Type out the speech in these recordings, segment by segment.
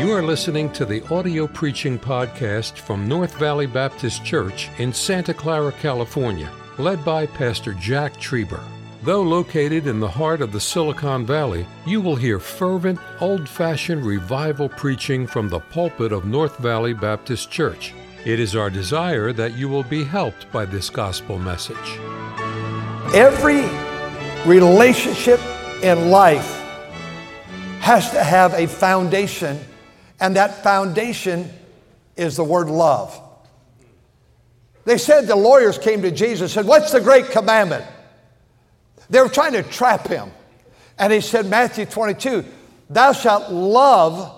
You are listening to the audio preaching podcast from North Valley Baptist Church in Santa Clara, California, led by Pastor Jack Trieber. Though located in the heart of the Silicon Valley, you will hear fervent, old fashioned revival preaching from the pulpit of North Valley Baptist Church. It is our desire that you will be helped by this gospel message. Every relationship in life has to have a foundation, and that foundation is the word love. They said the lawyers came to Jesus and said, What's the great commandment? They were trying to trap him. And he said, Matthew 22, Thou shalt love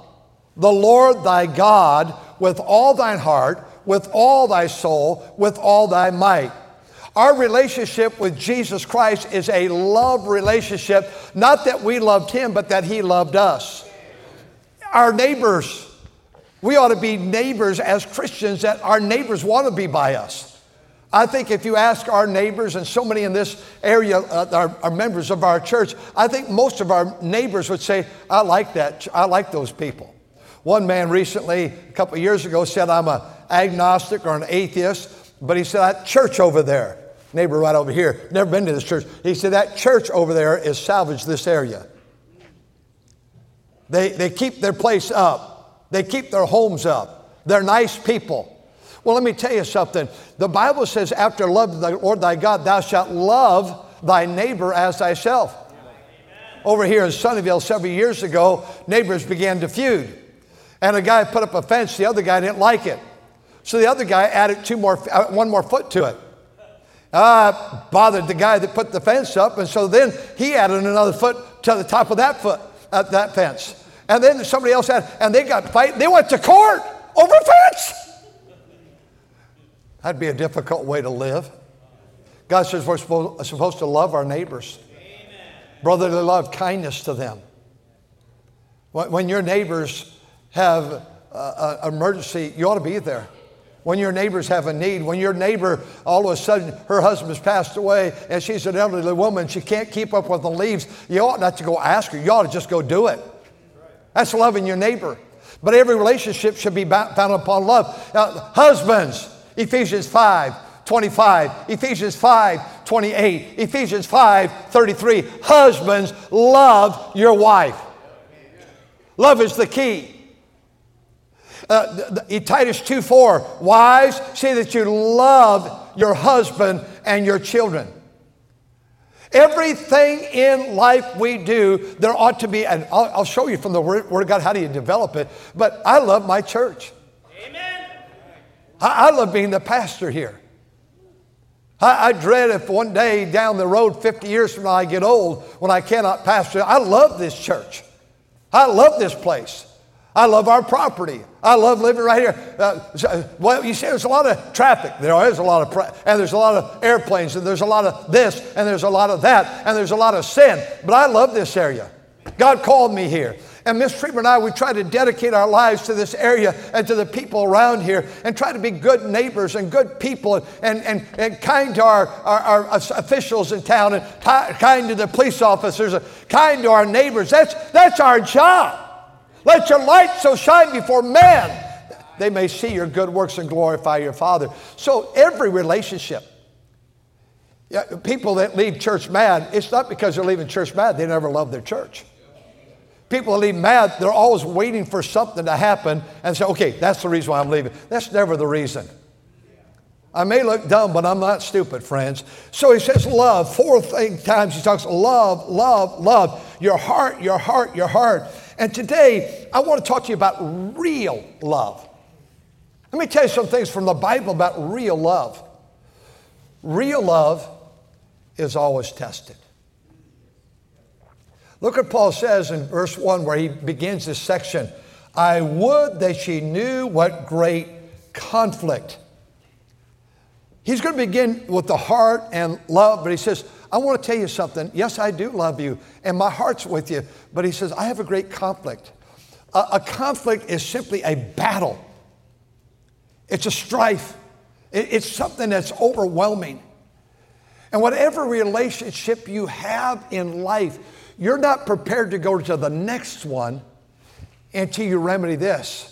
the Lord thy God with all thine heart, with all thy soul, with all thy might. Our relationship with Jesus Christ is a love relationship, not that we loved him, but that he loved us. Our neighbors, we ought to be neighbors as Christians that our neighbors want to be by us. I think if you ask our neighbors, and so many in this area uh, are, are, members of our church, I think most of our neighbors would say, I like that. I like those people. One man recently, a couple of years ago, said, I'm an agnostic or an atheist, but he said, that church over there, neighbor right over here, never been to this church. He said, that church over there is salvaged this area. They, they keep their place up, they keep their homes up, they're nice people. Well, let me tell you something. The Bible says, after love the Lord thy God, thou shalt love thy neighbor as thyself. Over here in Sunnyvale several years ago, neighbors began to feud. And a guy put up a fence, the other guy didn't like it. So the other guy added two more, uh, one more foot to it. Uh, bothered the guy that put the fence up, and so then he added another foot to the top of that foot, uh, that fence. And then somebody else had, and they got fight. They went to court over fence. That'd be a difficult way to live. God says we're supposed to love our neighbors. Brotherly love, kindness to them. When your neighbors have an emergency, you ought to be there. When your neighbors have a need, when your neighbor, all of a sudden, her husband has passed away and she's an elderly woman, she can't keep up with the leaves, you ought not to go ask her. You ought to just go do it. That's loving your neighbor. But every relationship should be founded upon love. Now, husbands, Ephesians 5 25, Ephesians 5 28, Ephesians 5 33. Husbands, love your wife. Love is the key. Uh, the, the, Titus 2 4, wives, say that you love your husband and your children. Everything in life we do, there ought to be, and I'll, I'll show you from the Word, Word of God how do you develop it, but I love my church. I, I love being the pastor here. I, I, dread if one day down the road, 50 years from now, I get old when I cannot pastor. I love this church. I love this place. I love our property. I love living right here. Uh, well, you see, there's a lot of traffic. There is a lot of, pra- and there's a lot of airplanes, and there's a lot of this, and there's a lot of that, and there's a lot of sin. But I love this area. God called me here. And Miss Trieber and I, we try to dedicate our lives to this area and to the people around here and try to be good neighbors and good people and, and, and kind to our, our, our officials in town and t- kind to the police officers and kind to our neighbors. That's, that's our job. Let your light so shine before men. They may see your good works and glorify your Father. So every relationship, people that leave church mad, it's not because they're leaving church mad, they never love their church. People that leave mad, they're always waiting for something to happen and say, okay, that's the reason why I'm leaving. That's never the reason. I may look dumb, but I'm not stupid, friends. So he says love. Four times he talks love, love, love. Your heart, your heart, your heart. And today, I want to talk to you about real love. Let me tell you some things from the Bible about real love. Real love is always tested. Look what Paul says in verse 1 where he begins this section. I would that she knew what great conflict. He's going to begin with the heart and love, but he says, I want to tell you something. Yes, I do love you, and my heart's with you, but he says, I have a great conflict. A, a conflict is simply a battle, it's a strife, it, it's something that's overwhelming. And whatever relationship you have in life, you're not prepared to go to the next one until you remedy this.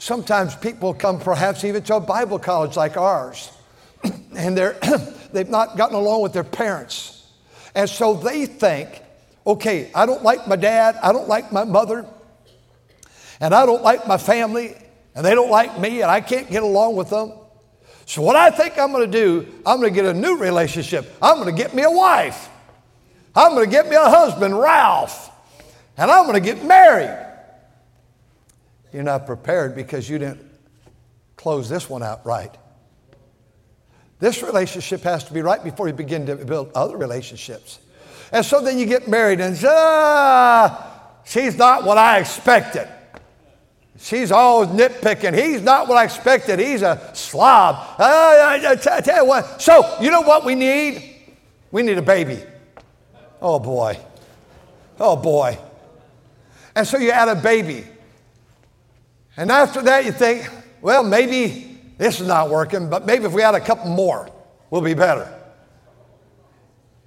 Sometimes people come perhaps even to a Bible college like ours, and they're, they've not gotten along with their parents. And so they think, okay, I don't like my dad, I don't like my mother, and I don't like my family, and they don't like me, and I can't get along with them. So, what I think I'm going to do, I'm going to get a new relationship. I'm going to get me a wife. I'm going to get me a husband, Ralph, and I'm going to get married. You're not prepared because you didn't close this one out right. This relationship has to be right before you begin to build other relationships. And so then you get married and, ah, she's not what I expected. She's always nitpicking. He's not what I expected. He's a slob. I, I tell you what. So, you know what we need? We need a baby. Oh boy. Oh boy. And so you add a baby. And after that, you think, well, maybe this is not working, but maybe if we add a couple more, we'll be better.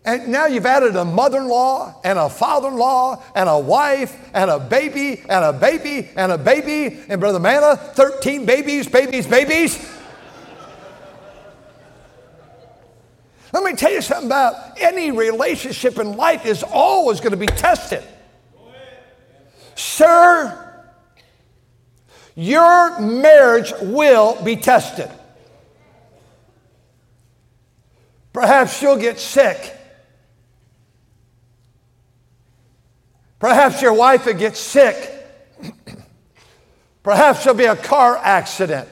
And now you've added a mother in law and a father in law and a wife and a baby and a baby and a baby. And Brother Manna, 13 babies, babies, babies. Let me tell you something about any relationship in life is always going to be tested. Sir, your marriage will be tested. Perhaps you'll get sick. Perhaps your wife will get sick. Perhaps there'll be a car accident.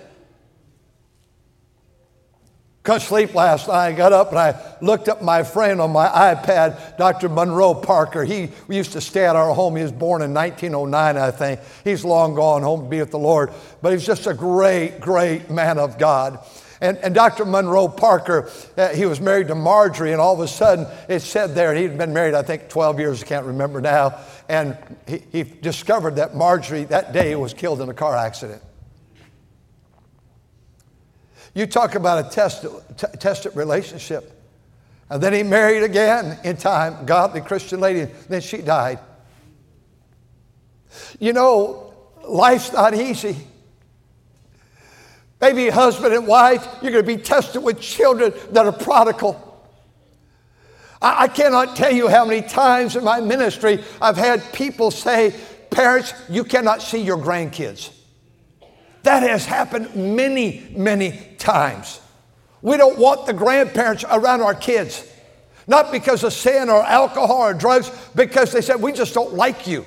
Couldn't sleep last night. I got up and I looked up my friend on my iPad, Dr. Monroe Parker. He we used to stay at our home. He was born in 1909, I think. He's long gone home to be with the Lord. But he's just a great, great man of God. And, and Dr. Monroe Parker, uh, he was married to Marjorie, and all of a sudden it said there, he'd been married, I think, 12 years, I can't remember now, and he, he discovered that Marjorie that day was killed in a car accident. You talk about a t- tested relationship. And then he married again in time, godly Christian lady, then she died. You know, life's not easy. Maybe husband and wife, you're going to be tested with children that are prodigal. I, I cannot tell you how many times in my ministry I've had people say, Parents, you cannot see your grandkids. That has happened many, many times. We don't want the grandparents around our kids. Not because of sin or alcohol or drugs, because they said, we just don't like you.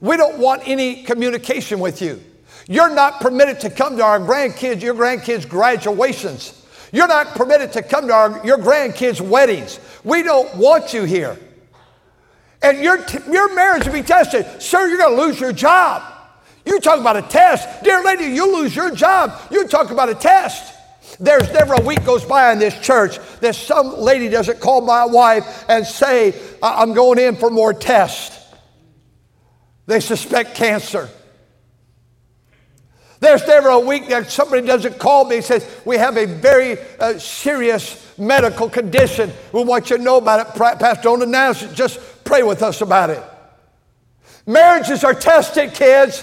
We don't want any communication with you. You're not permitted to come to our grandkids, your grandkids' graduations. You're not permitted to come to our, your grandkids' weddings. We don't want you here. And your, t- your marriage will be tested. Sir, you're going to lose your job. You talk about a test. Dear lady, you lose your job. You talk about a test. There's never a week goes by in this church that some lady doesn't call my wife and say, I'm going in for more tests. They suspect cancer. There's never a week that somebody doesn't call me and says, We have a very uh, serious medical condition. We want you to know about it. Pastor, announce it, just pray with us about it. Marriages are tested, kids.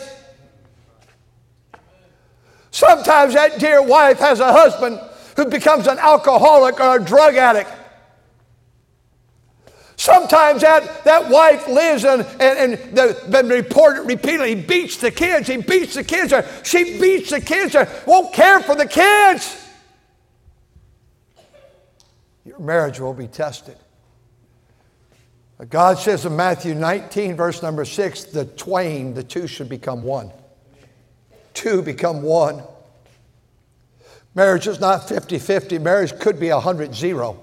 Sometimes that dear wife has a husband who becomes an alcoholic or a drug addict. Sometimes that, that wife lives and, and, and the, been reported repeatedly, he beats the kids, he beats the kids, Or she beats the kids, won't care for the kids. Your marriage will be tested. God says in Matthew 19, verse number 6, the twain, the two should become one. Two become one. Marriage is not 50 50, marriage could be 100 0.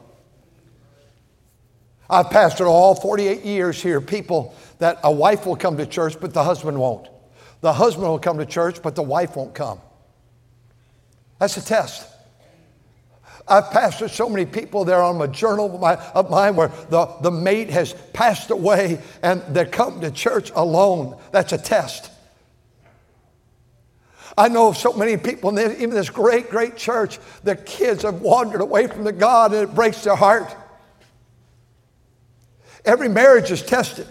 I've pastored all 48 years here people that a wife will come to church, but the husband won't. The husband will come to church, but the wife won't come. That's a test. I've pastored so many people there on my journal of mine where the, the mate has passed away and they come to church alone. That's a test. I know so many people in this, even this great, great church, the kids have wandered away from the God and it breaks their heart. Every marriage is tested.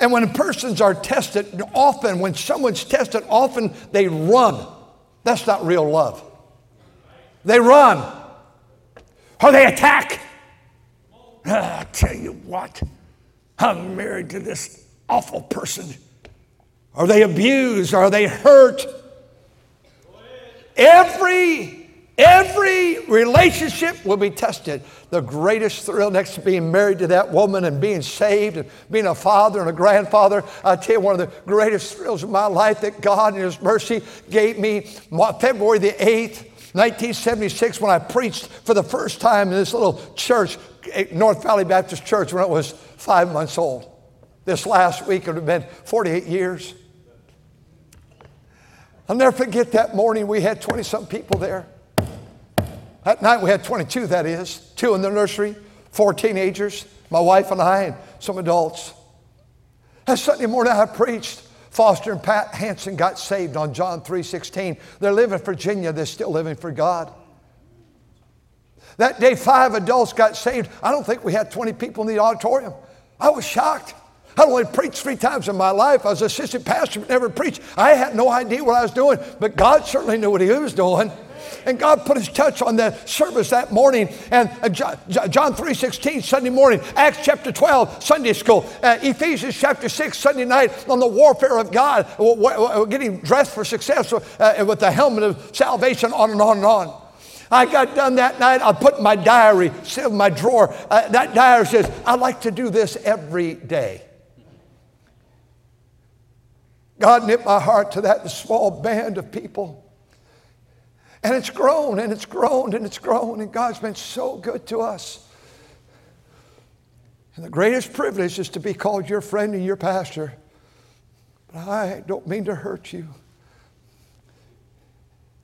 And when persons are tested, often, when someone's tested, often they run. That's not real love. They run or they attack. I tell you what, I'm married to this awful person. Are they abused? Are they hurt? Every Every relationship will be tested. The greatest thrill next to being married to that woman and being saved and being a father and a grandfather. I tell you, one of the greatest thrills of my life that God in His mercy gave me February the 8th, 1976, when I preached for the first time in this little church, eh, North Valley Baptist Church, when I was five months old. This last week, it would have been 48 years. I'll never forget that morning. We had 20 some people there. That night we had 22, that is, two in the nursery, four teenagers, my wife and I, and some adults. That Sunday morning I preached. Foster and Pat Hanson got saved on John 3:16. They live in Virginia, they're still living for God. That day, five adults got saved. I don't think we had 20 people in the auditorium. I was shocked. I'd only preached three times in my life. I was assistant pastor, but never preached. I had no idea what I was doing, but God certainly knew what He was doing. And God put his touch on the service that morning. And uh, John, John 3.16, Sunday morning. Acts chapter 12, Sunday school. Uh, Ephesians chapter 6, Sunday night on the warfare of God. Getting dressed for success uh, with the helmet of salvation on and on and on. I got done that night. I put my diary, in my drawer. Uh, that diary says, I like to do this every day. God knit my heart to that small band of people and it's grown and it's grown and it's grown, and God's been so good to us. And the greatest privilege is to be called your friend and your pastor. But I don't mean to hurt you.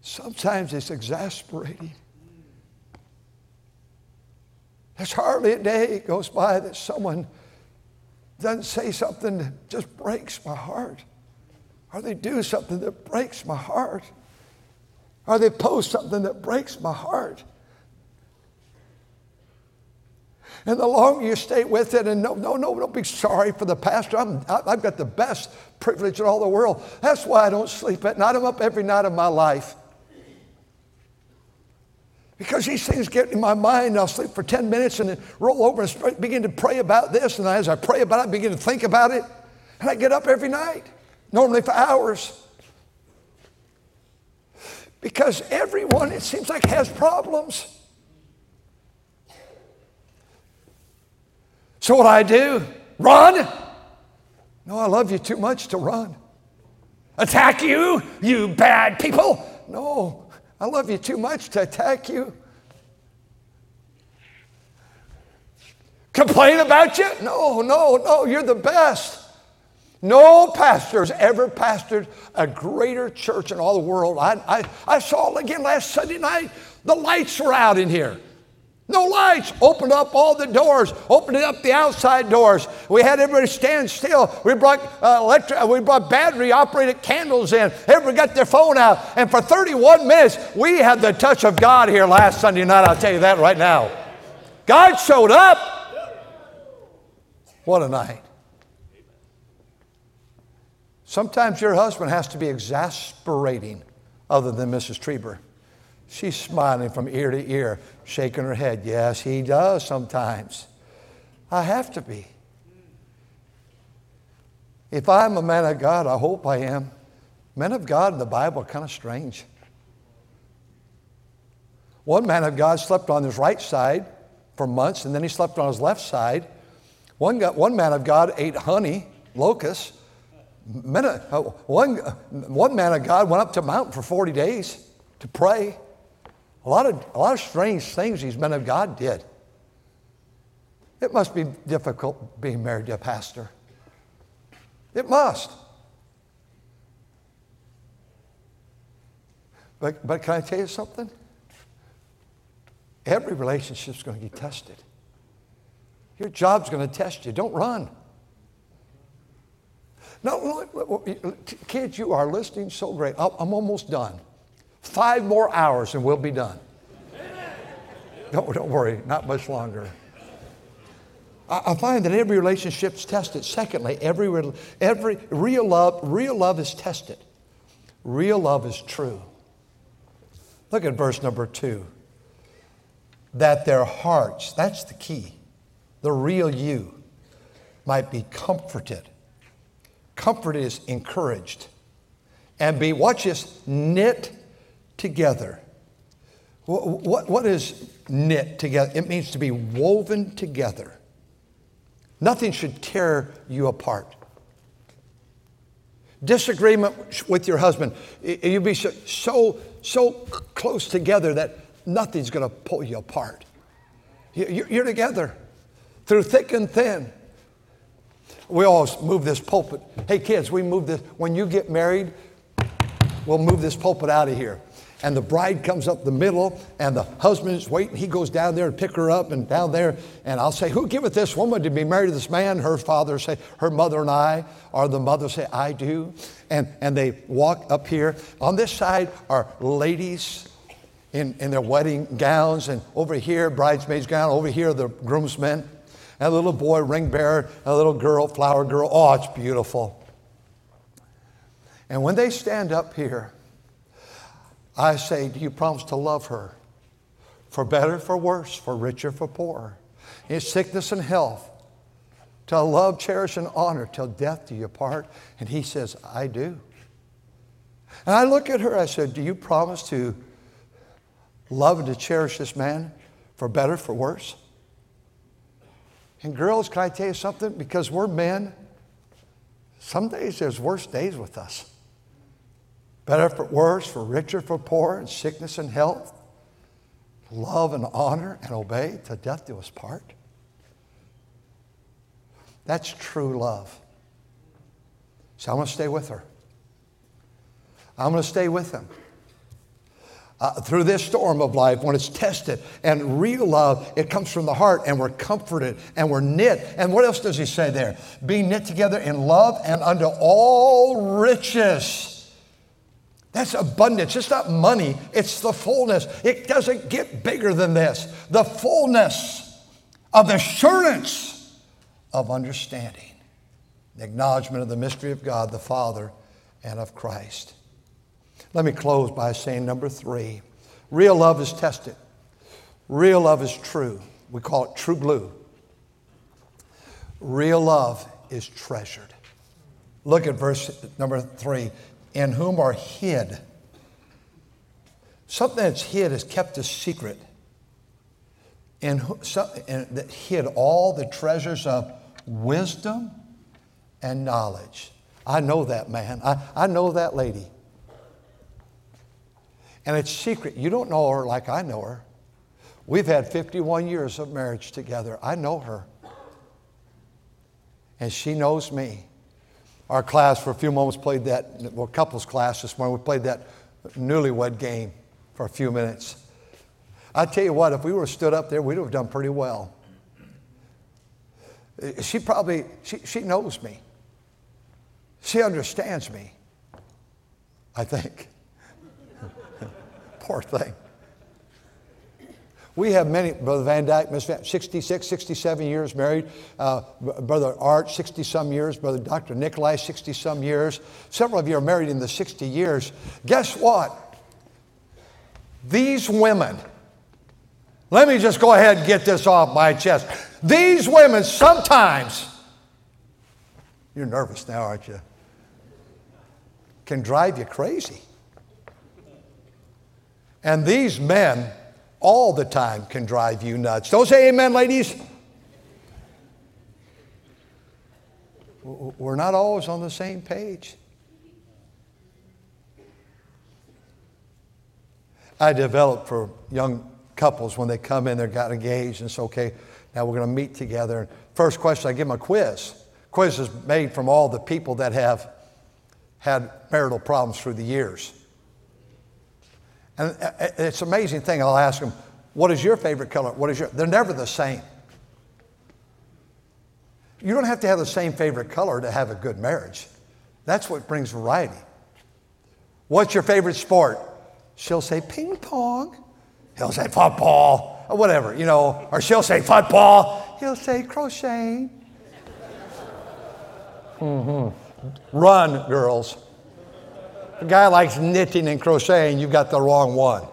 Sometimes it's exasperating. There's hardly a day goes by that someone doesn't say something that just breaks my heart, or they do something that breaks my heart or they post something that breaks my heart. And the longer you stay with it, and no, no, no, don't be sorry for the pastor. I'm, I've got the best privilege in all the world. That's why I don't sleep at night. I'm up every night of my life. Because these things get in my mind, I'll sleep for 10 minutes and then roll over and begin to pray about this. And as I pray about it, I begin to think about it. And I get up every night, normally for hours. Because everyone, it seems like, has problems. So, what I do? Run? No, I love you too much to run. Attack you, you bad people? No, I love you too much to attack you. Complain about you? No, no, no, you're the best. No pastor has ever pastored a greater church in all the world. I, I, I saw it again last Sunday night. The lights were out in here. No lights. Opened up all the doors. Opened up the outside doors. We had everybody stand still. We brought uh, electric. We brought battery operated candles in. Everybody got their phone out. And for 31 minutes, we had the touch of God here last Sunday night. I'll tell you that right now. God showed up. What a night. Sometimes your husband has to be exasperating, other than Mrs. Trieber. She's smiling from ear to ear, shaking her head. Yes, he does sometimes. I have to be. If I'm a man of God, I hope I am. Men of God in the Bible are kind of strange. One man of God slept on his right side for months, and then he slept on his left side. One, got, one man of God ate honey, locusts, Men, uh, one, one man of God went up to a mountain for 40 days to pray. A lot, of, a lot of strange things these men of God did. It must be difficult being married to a pastor. It must. But, but can I tell you something? Every relationship is going to be tested. Your job's going to test you. Don't run. No, kids, you are listening so great. I'm almost done. Five more hours and we'll be done. Don't, don't worry, not much longer. I find that every relationship is tested. Secondly, every, every real love, real love is tested. Real love is true. Look at verse number two. That their hearts, that's the key, the real you, might be comforted. Comfort is encouraged. And be, watch this, knit together. What, what, what is knit together? It means to be woven together. Nothing should tear you apart. Disagreement with your husband, you'd be so, so, so close together that nothing's going to pull you apart. You're together through thick and thin. We always move this pulpit. Hey, kids, we move this. When you get married, we'll move this pulpit out of here and the bride comes up the middle, and the husband is waiting. He goes down there and pick her up, and down there, and I'll say, "Who giveth this woman to be married to this man?" Her father say, "Her mother and I," or the mother say, "I do," and and they walk up here. On this side are ladies. In, in their wedding gowns, and over here, bridesmaid's gown, over here, the groomsmen, a little boy, ring bearer, a little girl, flower girl. Oh, it's beautiful. And when they stand up here, I say, Do you promise to love her? For better, for worse, for richer, for poorer, in sickness and health, to love, cherish, and honor till death do you part? And he says, I do. And I look at her, I said, Do you promise to love and to cherish this man for better, for worse? And girls, can I tell you something? Because we're men, some days there's worse days with us better for worse, for richer for poor, in sickness and health, love and honor and obey to death do us part. That's true love. So I'm going to stay with her. I'm going to stay with him. Uh, through this storm of life, when it's tested, and real love, it comes from the heart, and we're comforted and we're knit. And what else does he say there? Being knit together in love and unto all riches that's abundance. It's not money, it's the fullness. It doesn't get bigger than this. The fullness of assurance of understanding, the acknowledgement of the mystery of God the Father and of Christ. Let me close by saying number three real love is tested, real love is true. We call it true blue. Real love is treasured. Look at verse number three in whom are hid. Something that's hid is kept a secret. And, that hid all the treasures of wisdom and knowledge. I know that man. I, I know that lady. And it's secret. You don't know her like I know her. We've had 51 years of marriage together. I know her. And she knows me our class for a few moments played that, well, couples class this morning, we played that newlywed game for a few minutes. I tell you what, if we were stood up there, we'd have done pretty well. She probably, she, she knows me. She understands me, I think. Poor thing. We have many, Brother Van Dyke, Miss Van, 66, 67 years married. Uh, Brother Art, 60 some years. Brother Dr. Nikolai, 60 some years. Several of you are married in the 60 years. Guess what? These women, let me just go ahead and get this off my chest. These women sometimes, you're nervous now, aren't you? Can drive you crazy. And these men, all the time can drive you nuts. Don't say amen, ladies. We're not always on the same page. I develop for young couples when they come in, they got engaged, and it's okay, now we're going to meet together. First question, I give them a quiz. Quiz is made from all the people that have had marital problems through the years. And uh, uh, it's an amazing thing. I'll ask them, what is your favorite color? What is your, they're never the same. You don't have to have the same favorite color to have a good marriage. That's what brings variety. What's your favorite sport? She'll say ping pong. He'll say football or whatever, you know, or she'll say football. he'll say crocheting. Mm-hmm. Run, girls. A guy likes knitting and crocheting, you've got the wrong one.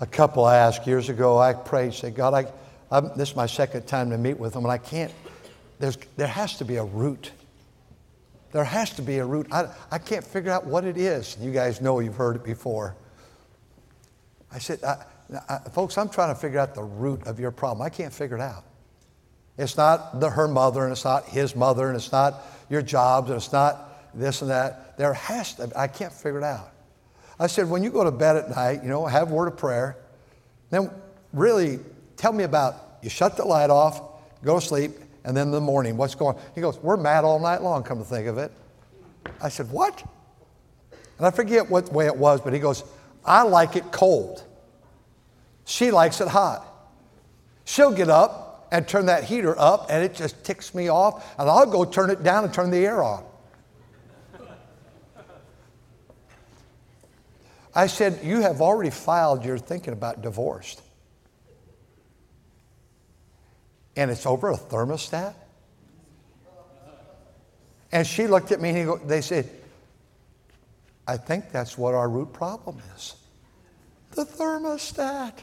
A couple I asked years ago, I prayed, said, God, I, I'm, this is my second time to meet with them, and I can't, there's, there has to be a root. There has to be a root. I, I can't figure out what it is. You guys know you've heard it before. I said, I, I, folks, I'm trying to figure out the root of your problem. I can't figure it out. It's not the, her mother, and it's not his mother, and it's not your jobs, and it's not this and that. There has to, I can't figure it out. I said, when you go to bed at night, you know, have a word of prayer, then really tell me about you shut the light off, go to sleep, and then in the morning, what's going on? He goes, We're mad all night long, come to think of it. I said, What? And I forget what way it was, but he goes, I like it cold. She likes it hot. She'll get up and turn that heater up, and it just ticks me off, and I'll go turn it down and turn the air on. I said, You have already filed your thinking about divorced. And it's over a thermostat? And she looked at me and go, they said, I think that's what our root problem is. The thermostat.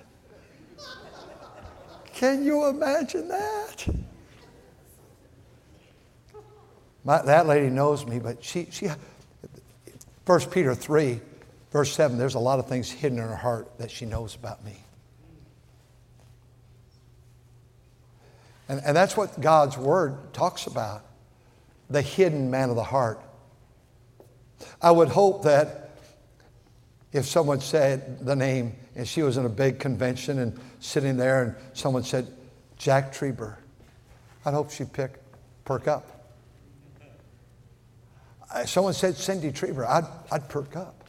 Can you imagine that? My, that lady knows me, but she, she, 1 Peter 3, verse 7, there's a lot of things hidden in her heart that she knows about me. And, and that's what God's word talks about the hidden man of the heart. I would hope that if someone said the name and she was in a big convention and sitting there and someone said, Jack Trieber, I'd hope she'd pick, perk up. Someone said Cindy Trieber, I'd, I'd perk up.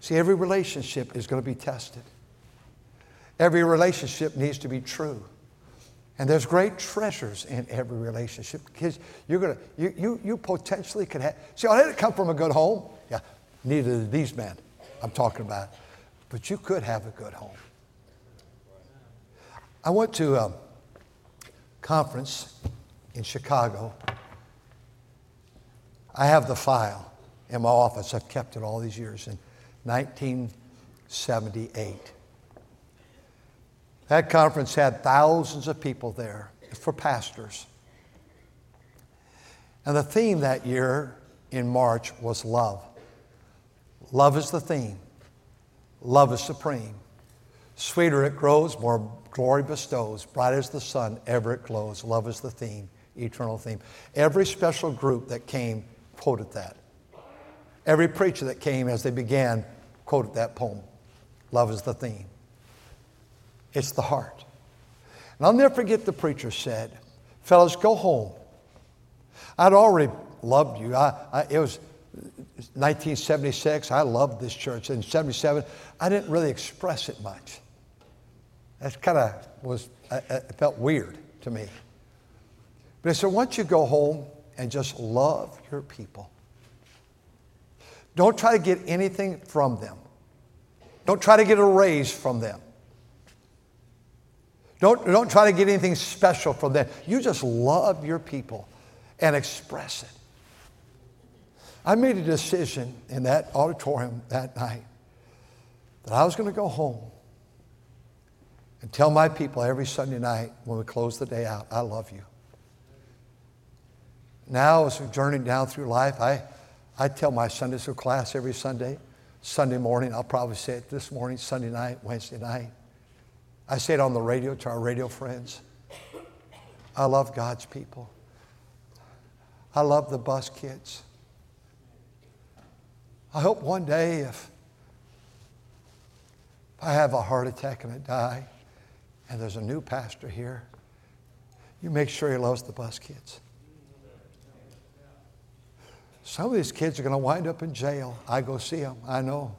See, every relationship is going to be tested. Every relationship needs to be true. And there's great treasures in every relationship because you're gonna, you, you, you potentially could have. See, oh, I didn't come from a good home. Yeah, neither did these men I'm talking about. But you could have a good home. I went to a conference in Chicago. I have the file in my office. I've kept it all these years in 1978. That conference had thousands of people there for pastors. And the theme that year in March was love. Love is the theme. Love is supreme. Sweeter it grows, more glory bestows. Bright as the sun, ever it glows. Love is the theme, eternal theme. Every special group that came quoted that. Every preacher that came as they began quoted that poem. Love is the theme. It's the heart. And I'll never forget the preacher said, Fellas, go home. I'd already loved you. I, I, it was 1976. I loved this church. In 77, I didn't really express it much. That kind of was, it felt weird to me. But I said, once you go home and just love your people, don't try to get anything from them. Don't try to get a raise from them. Don't, don't try to get anything special from them. You just love your people and express it. I made a decision in that auditorium that night that I was going to go home and tell my people every Sunday night when we close the day out, I love you. Now, as we journey down through life, I, I tell my Sunday school class every Sunday, Sunday morning, I'll probably say it this morning, Sunday night, Wednesday night. I say it on the radio to our radio friends. I love God's people. I love the bus kids. I hope one day if I have a heart attack and I die, and there's a new pastor here, you make sure he loves the bus kids. Some of these kids are going to wind up in jail. I go see them, I know.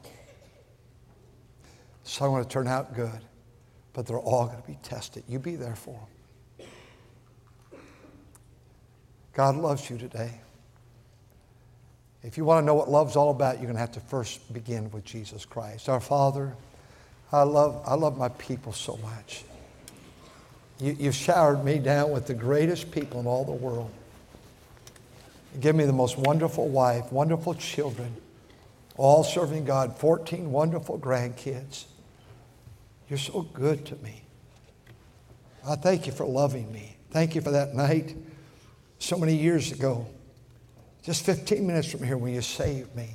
Some are going to turn out good but they're all going to be tested. You be there for them. God loves you today. If you want to know what love's all about, you're going to have to first begin with Jesus Christ. Our Father, I love, I love my people so much. You, you've showered me down with the greatest people in all the world. Give me the most wonderful wife, wonderful children, all serving God, 14 wonderful grandkids. You're so good to me. I thank you for loving me. Thank you for that night so many years ago, just 15 minutes from here when you saved me.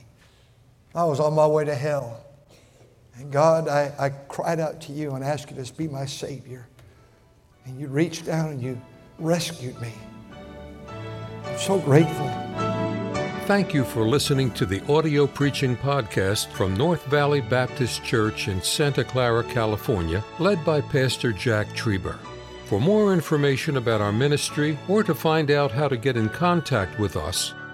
I was on my way to hell. And God, I, I cried out to you and asked you to be my Savior. And you reached down and you rescued me. I'm so grateful. Thank you for listening to the audio preaching podcast from North Valley Baptist Church in Santa Clara, California, led by Pastor Jack Trieber. For more information about our ministry or to find out how to get in contact with us,